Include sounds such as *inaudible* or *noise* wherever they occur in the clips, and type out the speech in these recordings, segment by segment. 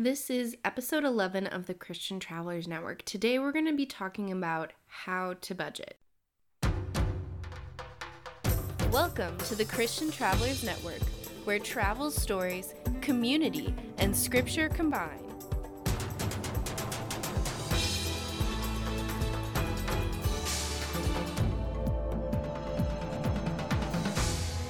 This is episode 11 of the Christian Travelers Network. Today we're going to be talking about how to budget. Welcome to the Christian Travelers Network, where travel stories, community, and scripture combine.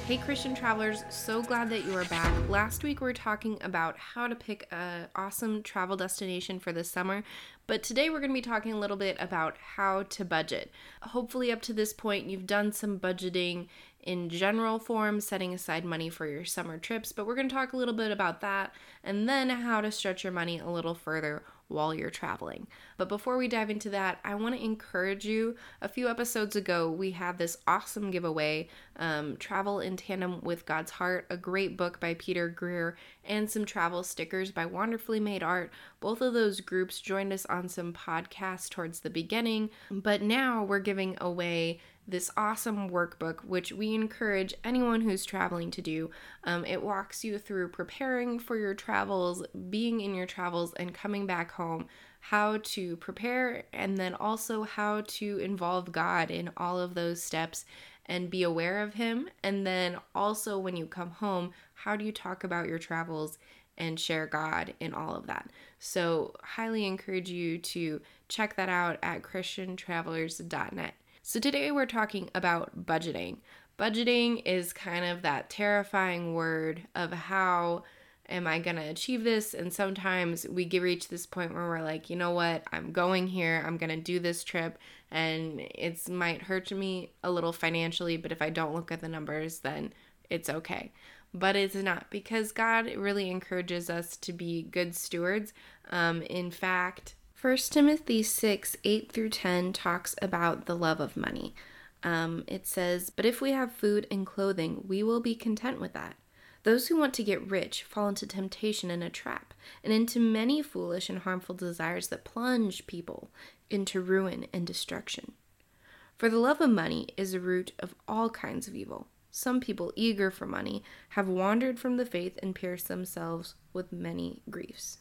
Hey, Christian travelers, so glad that you are back. Last week we were talking about how to pick an awesome travel destination for the summer, but today we're going to be talking a little bit about how to budget. Hopefully, up to this point, you've done some budgeting in general form, setting aside money for your summer trips, but we're going to talk a little bit about that and then how to stretch your money a little further while you're traveling. But before we dive into that, I want to encourage you. A few episodes ago, we had this awesome giveaway um, Travel in Tandem with God's Heart, a great book by Peter Greer, and some travel stickers by Wonderfully Made Art. Both of those groups joined us on some podcasts towards the beginning, but now we're giving away this awesome workbook, which we encourage anyone who's traveling to do. Um, it walks you through preparing for your travels, being in your travels, and coming back home, how to prepare, and then also how to involve God in all of those steps and be aware of Him. And then also, when you come home, how do you talk about your travels and share God in all of that? So, highly encourage you to check that out at ChristianTravelers.net. So, today we're talking about budgeting. Budgeting is kind of that terrifying word of how am I going to achieve this? And sometimes we get reach this point where we're like, you know what? I'm going here. I'm going to do this trip and it might hurt me a little financially, but if I don't look at the numbers, then it's okay. But it's not because God really encourages us to be good stewards. Um, in fact, 1 Timothy 6 8 through 10 talks about the love of money. Um, it says, But if we have food and clothing, we will be content with that. Those who want to get rich fall into temptation and a trap, and into many foolish and harmful desires that plunge people into ruin and destruction. For the love of money is the root of all kinds of evil. Some people, eager for money, have wandered from the faith and pierced themselves with many griefs.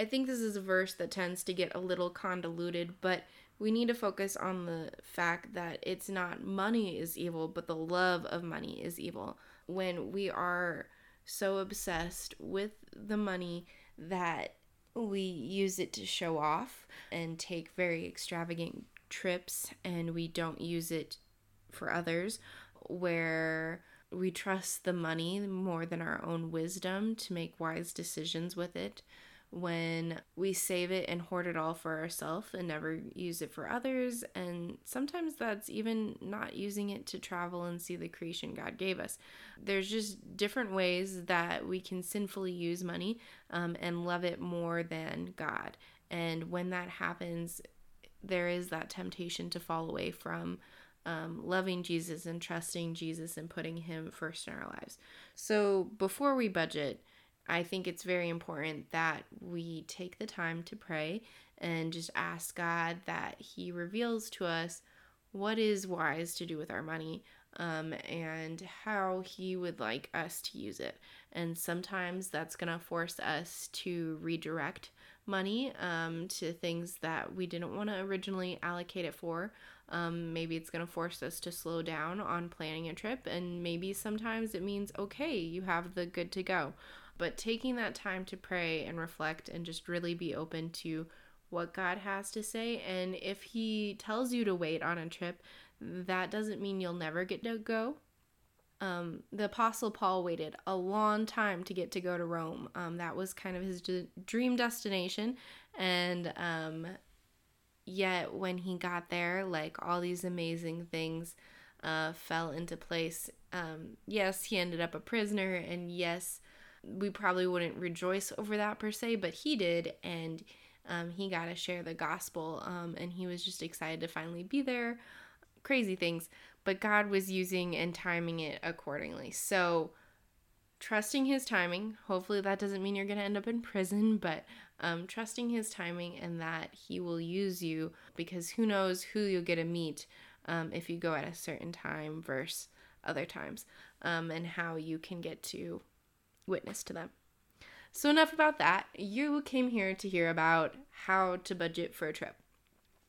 I think this is a verse that tends to get a little convoluted, but we need to focus on the fact that it's not money is evil, but the love of money is evil. When we are so obsessed with the money that we use it to show off and take very extravagant trips and we don't use it for others, where we trust the money more than our own wisdom to make wise decisions with it when we save it and hoard it all for ourselves and never use it for others. And sometimes that's even not using it to travel and see the creation God gave us. There's just different ways that we can sinfully use money um, and love it more than God. And when that happens, there is that temptation to fall away from um, loving Jesus and trusting Jesus and putting Him first in our lives. So before we budget, I think it's very important that we take the time to pray and just ask God that He reveals to us what is wise to do with our money um, and how He would like us to use it. And sometimes that's going to force us to redirect money um, to things that we didn't want to originally allocate it for. Um, maybe it's going to force us to slow down on planning a trip, and maybe sometimes it means, okay, you have the good to go. But taking that time to pray and reflect and just really be open to what God has to say. And if He tells you to wait on a trip, that doesn't mean you'll never get to go. Um, the Apostle Paul waited a long time to get to go to Rome. Um, that was kind of his d- dream destination. And um, yet, when he got there, like all these amazing things uh, fell into place. Um, yes, he ended up a prisoner, and yes, we probably wouldn't rejoice over that per se, but he did, and um, he got to share the gospel, um, and he was just excited to finally be there. Crazy things, but God was using and timing it accordingly. So, trusting His timing. Hopefully, that doesn't mean you're going to end up in prison, *laughs* but um, trusting His timing and that He will use you because who knows who you'll get to meet um, if you go at a certain time versus other times, um, and how you can get to witness to them. So, enough about that. You came here to hear about how to budget for a trip.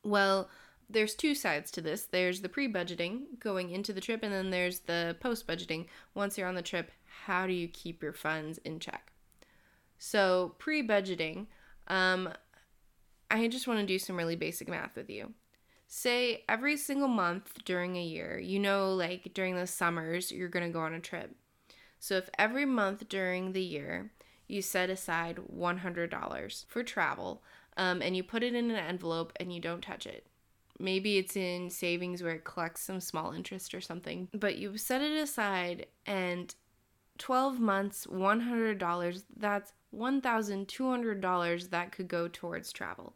Well, there's two sides to this there's the pre budgeting going into the trip, and then there's the post budgeting. Once you're on the trip, how do you keep your funds in check? So, pre budgeting, um, I just want to do some really basic math with you. Say every single month during a year, you know, like during the summers, you're going to go on a trip. So, if every month during the year you set aside $100 for travel um, and you put it in an envelope and you don't touch it, maybe it's in savings where it collects some small interest or something, but you set it aside and 12 months, $100, that's $1,200 that could go towards travel.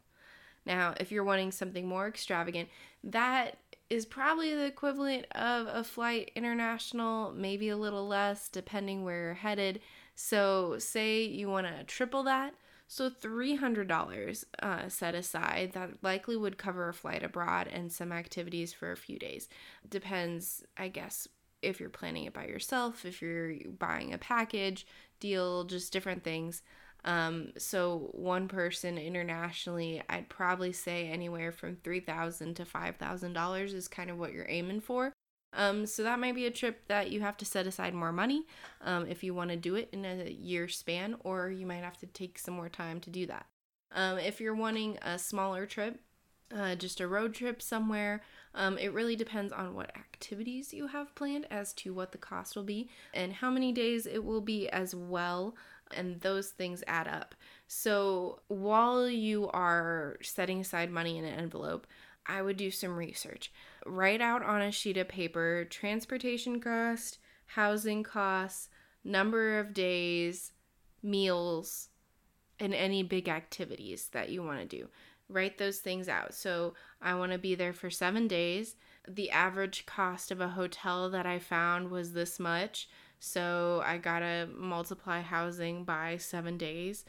Now, if you're wanting something more extravagant, that is probably the equivalent of a flight international, maybe a little less depending where you're headed. So, say you want to triple that. So, $300 uh, set aside that likely would cover a flight abroad and some activities for a few days. Depends, I guess, if you're planning it by yourself, if you're buying a package deal, just different things. Um, so one person internationally, I'd probably say anywhere from three thousand to five thousand dollars is kind of what you're aiming for. Um, so that might be a trip that you have to set aside more money um, if you want to do it in a year span, or you might have to take some more time to do that. Um, if you're wanting a smaller trip, uh, just a road trip somewhere. Um, it really depends on what activities you have planned as to what the cost will be and how many days it will be as well. And those things add up. So while you are setting aside money in an envelope, I would do some research. Write out on a sheet of paper transportation cost, housing costs, number of days, meals, and any big activities that you want to do write those things out. So I want to be there for seven days. The average cost of a hotel that I found was this much. So I gotta multiply housing by seven days.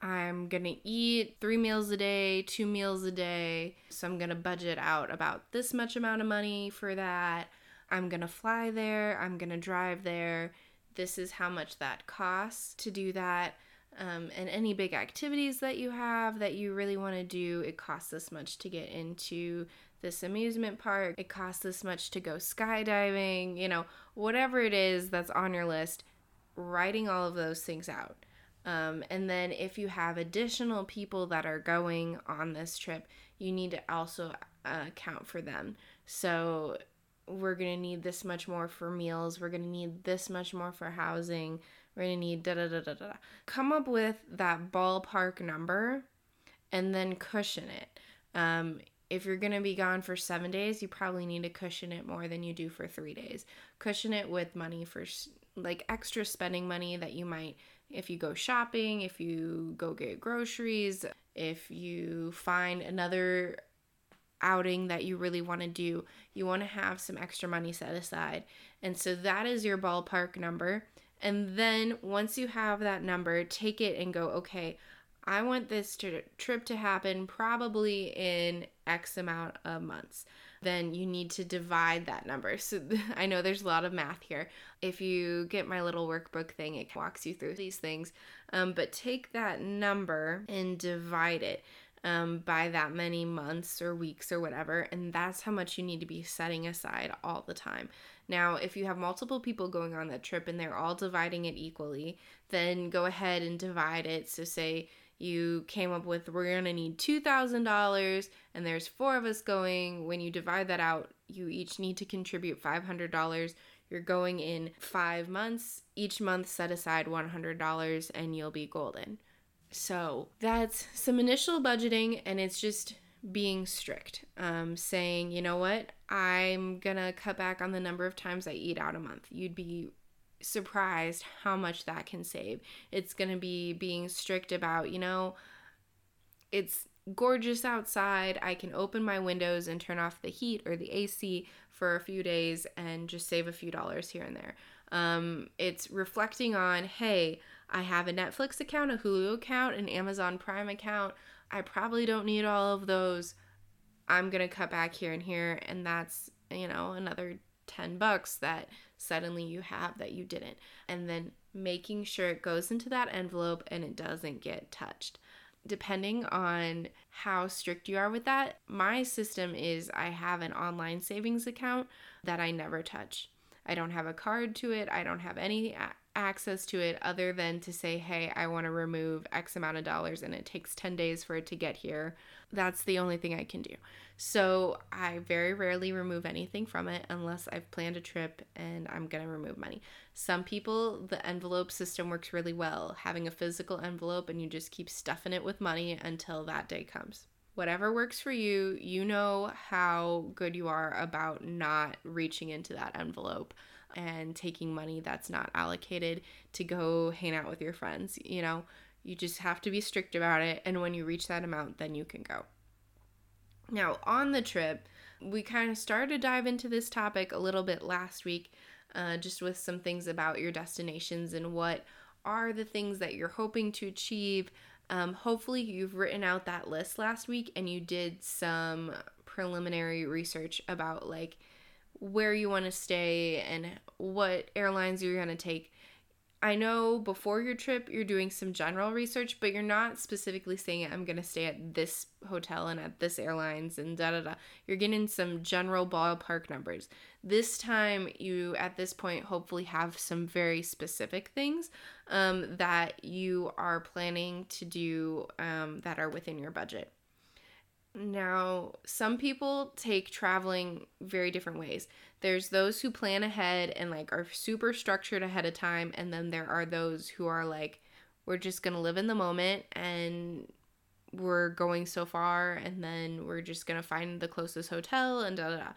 I'm gonna eat three meals a day, two meals a day. So I'm gonna budget out about this much amount of money for that. I'm gonna fly there, I'm gonna drive there. This is how much that costs to do that. Um, and any big activities that you have that you really want to do, it costs this much to get into this amusement park, it costs this much to go skydiving, you know, whatever it is that's on your list, writing all of those things out. Um, and then if you have additional people that are going on this trip, you need to also uh, account for them. So we're going to need this much more for meals, we're going to need this much more for housing we're gonna need da da da da da. Come up with that ballpark number and then cushion it. Um, if you're gonna be gone for seven days, you probably need to cushion it more than you do for three days. Cushion it with money for like extra spending money that you might, if you go shopping, if you go get groceries, if you find another outing that you really want to do, you want to have some extra money set aside. And so that is your ballpark number. And then once you have that number, take it and go, okay, I want this to, trip to happen probably in X amount of months. Then you need to divide that number. So *laughs* I know there's a lot of math here. If you get my little workbook thing, it walks you through these things. Um, but take that number and divide it um, by that many months or weeks or whatever. And that's how much you need to be setting aside all the time. Now, if you have multiple people going on that trip and they're all dividing it equally, then go ahead and divide it. So, say you came up with we're going to need $2,000 and there's four of us going. When you divide that out, you each need to contribute $500. You're going in five months. Each month, set aside $100 and you'll be golden. So, that's some initial budgeting, and it's just being strict, um, saying, you know what, I'm gonna cut back on the number of times I eat out a month. You'd be surprised how much that can save. It's gonna be being strict about, you know, it's gorgeous outside. I can open my windows and turn off the heat or the AC for a few days and just save a few dollars here and there. Um, it's reflecting on, hey, I have a Netflix account, a Hulu account, an Amazon Prime account. I probably don't need all of those. I'm going to cut back here and here. And that's, you know, another 10 bucks that suddenly you have that you didn't. And then making sure it goes into that envelope and it doesn't get touched. Depending on how strict you are with that, my system is I have an online savings account that I never touch. I don't have a card to it, I don't have any access to it other than to say, hey, I want to remove X amount of dollars and it takes 10 days for it to get here. That's the only thing I can do. So I very rarely remove anything from it unless I've planned a trip and I'm going to remove money. Some people, the envelope system works really well, having a physical envelope and you just keep stuffing it with money until that day comes. Whatever works for you, you know how good you are about not reaching into that envelope and taking money that's not allocated to go hang out with your friends. You know, you just have to be strict about it. And when you reach that amount, then you can go. Now, on the trip, we kind of started to dive into this topic a little bit last week, uh, just with some things about your destinations and what are the things that you're hoping to achieve. Um, hopefully, you've written out that list last week and you did some preliminary research about like where you want to stay and what airlines you're going to take. I know before your trip you're doing some general research, but you're not specifically saying I'm going to stay at this hotel and at this airlines and da da da. You're getting some general ballpark numbers. This time, you at this point hopefully have some very specific things um, that you are planning to do um, that are within your budget. Now, some people take traveling very different ways. There's those who plan ahead and like are super structured ahead of time, and then there are those who are like, we're just gonna live in the moment and we're going so far, and then we're just gonna find the closest hotel and da da da.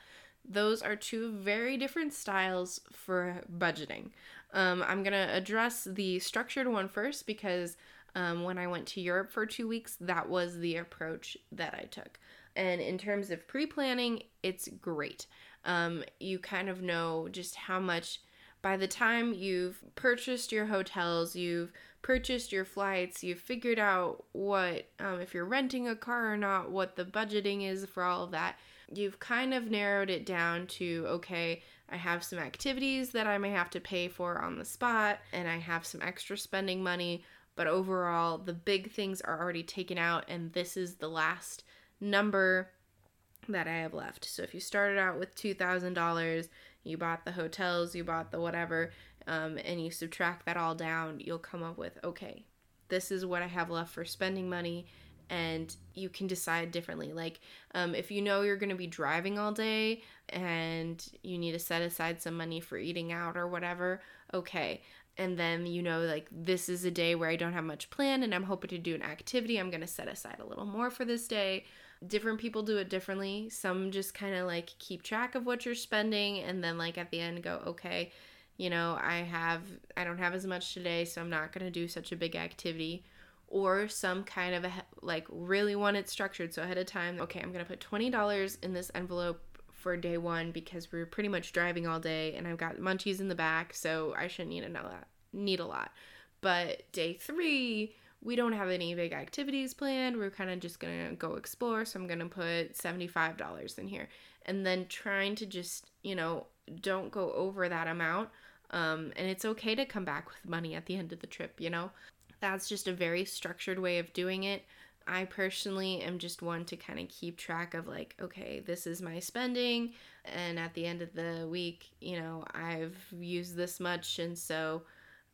Those are two very different styles for budgeting. Um, I'm gonna address the structured one first because um, when I went to Europe for two weeks, that was the approach that I took. And in terms of pre planning, it's great. Um, you kind of know just how much, by the time you've purchased your hotels, you've purchased your flights, you've figured out what, um, if you're renting a car or not, what the budgeting is for all of that. You've kind of narrowed it down to okay, I have some activities that I may have to pay for on the spot, and I have some extra spending money but overall the big things are already taken out and this is the last number that I have left. So if you started out with $2,000, you bought the hotels, you bought the whatever, um, and you subtract that all down, you'll come up with okay, this is what I have left for spending money. And you can decide differently. Like, um, if you know you're going to be driving all day and you need to set aside some money for eating out or whatever, okay and then you know like this is a day where I don't have much planned and I'm hoping to do an activity. I'm going to set aside a little more for this day. Different people do it differently. Some just kind of like keep track of what you're spending and then like at the end go, "Okay, you know, I have I don't have as much today, so I'm not going to do such a big activity." Or some kind of a, like really want it structured so ahead of time, okay, I'm going to put $20 in this envelope for day one because we are pretty much driving all day and I've got munchies in the back, so I shouldn't need a lot. Need a lot. But day three, we don't have any big activities planned. We're kind of just gonna go explore, so I'm gonna put seventy-five dollars in here, and then trying to just you know don't go over that amount. Um, and it's okay to come back with money at the end of the trip. You know, that's just a very structured way of doing it. I personally am just one to kind of keep track of like, okay, this is my spending, and at the end of the week, you know, I've used this much, and so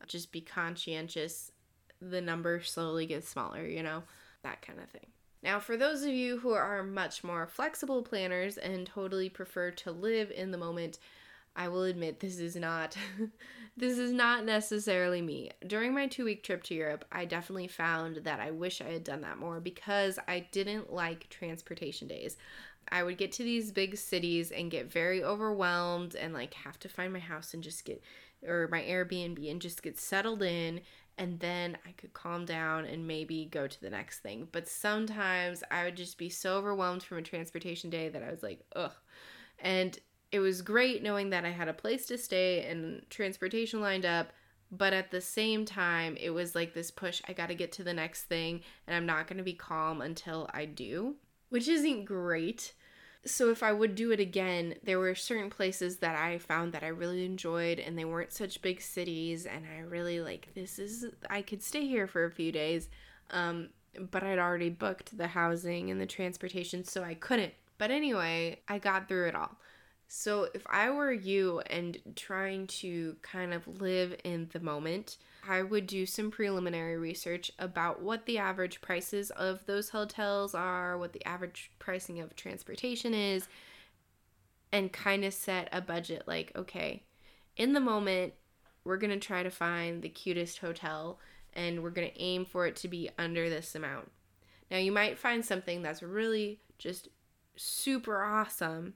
just be conscientious. The number slowly gets smaller, you know, that kind of thing. Now, for those of you who are much more flexible planners and totally prefer to live in the moment, I will admit this is not *laughs* this is not necessarily me. During my 2-week trip to Europe, I definitely found that I wish I had done that more because I didn't like transportation days. I would get to these big cities and get very overwhelmed and like have to find my house and just get or my Airbnb and just get settled in and then I could calm down and maybe go to the next thing. But sometimes I would just be so overwhelmed from a transportation day that I was like, ugh. And it was great knowing that I had a place to stay and transportation lined up, but at the same time, it was like this push I got to get to the next thing, and I'm not going to be calm until I do, which isn't great. so if I would do it again, there were certain places that I found that I really enjoyed and they weren't such big cities and I really like this is I could stay here for a few days. Um, but I'd already booked the housing and the transportation so I couldn't. But anyway, I got through it all. So if I were you and trying to kind of live in the moment, I would do some preliminary research about what the average prices of those hotels are, what the average pricing of transportation is, and kind of set a budget like, okay, in the moment, we're going to try to find the cutest hotel and we're going to aim for it to be under this amount. Now, you might find something that's really just super awesome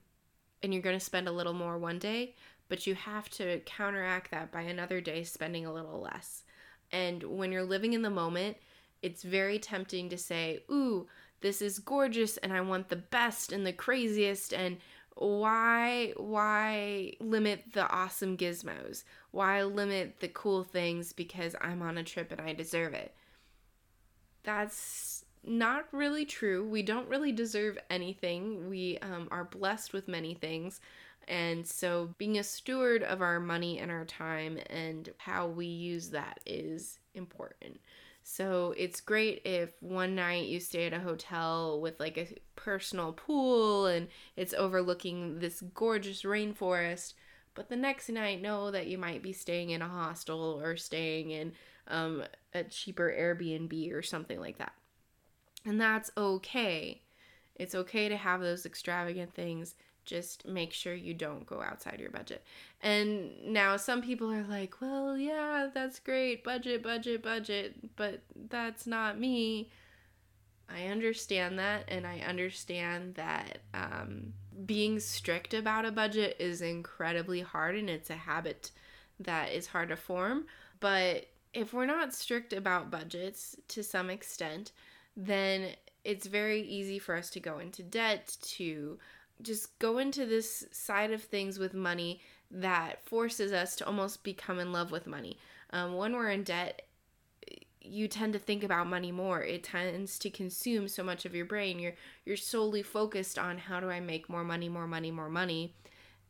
and you're going to spend a little more one day, but you have to counteract that by another day spending a little less. And when you're living in the moment, it's very tempting to say, Ooh, this is gorgeous and I want the best and the craziest and why why limit the awesome gizmos? Why limit the cool things because I'm on a trip and I deserve it? That's not really true. We don't really deserve anything. We um, are blessed with many things. And so, being a steward of our money and our time and how we use that is important. So, it's great if one night you stay at a hotel with like a personal pool and it's overlooking this gorgeous rainforest. But the next night, know that you might be staying in a hostel or staying in um, a cheaper Airbnb or something like that. And that's okay. It's okay to have those extravagant things. Just make sure you don't go outside your budget. And now some people are like, well, yeah, that's great. Budget, budget, budget. But that's not me. I understand that. And I understand that um, being strict about a budget is incredibly hard and it's a habit that is hard to form. But if we're not strict about budgets to some extent, then it's very easy for us to go into debt, to just go into this side of things with money that forces us to almost become in love with money. Um, when we're in debt, you tend to think about money more. It tends to consume so much of your brain. You're you're solely focused on how do I make more money, more money, more money.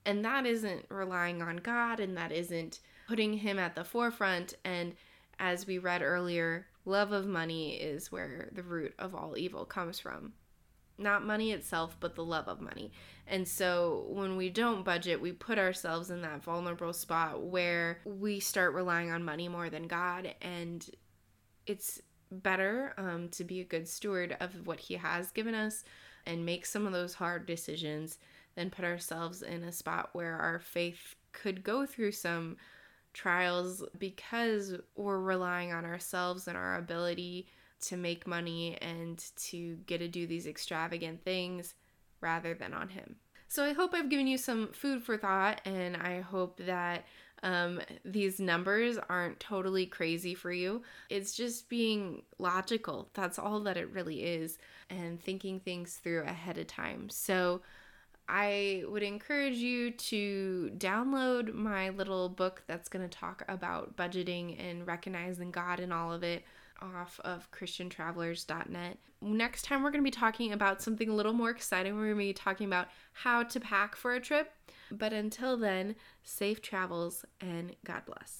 And that isn't relying on God and that isn't putting him at the forefront and as we read earlier, love of money is where the root of all evil comes from. Not money itself, but the love of money. And so when we don't budget, we put ourselves in that vulnerable spot where we start relying on money more than God. And it's better um, to be a good steward of what He has given us and make some of those hard decisions than put ourselves in a spot where our faith could go through some trials because we're relying on ourselves and our ability to make money and to get to do these extravagant things rather than on Him. So I hope I've given you some food for thought, and I hope that um, these numbers aren't totally crazy for you. It's just being logical. That's all that it really is, and thinking things through ahead of time. So, I would encourage you to download my little book that's going to talk about budgeting and recognizing God and all of it off of christiantravelers.net. Next time, we're going to be talking about something a little more exciting. We're going to be talking about how to pack for a trip. But until then, safe travels and God bless.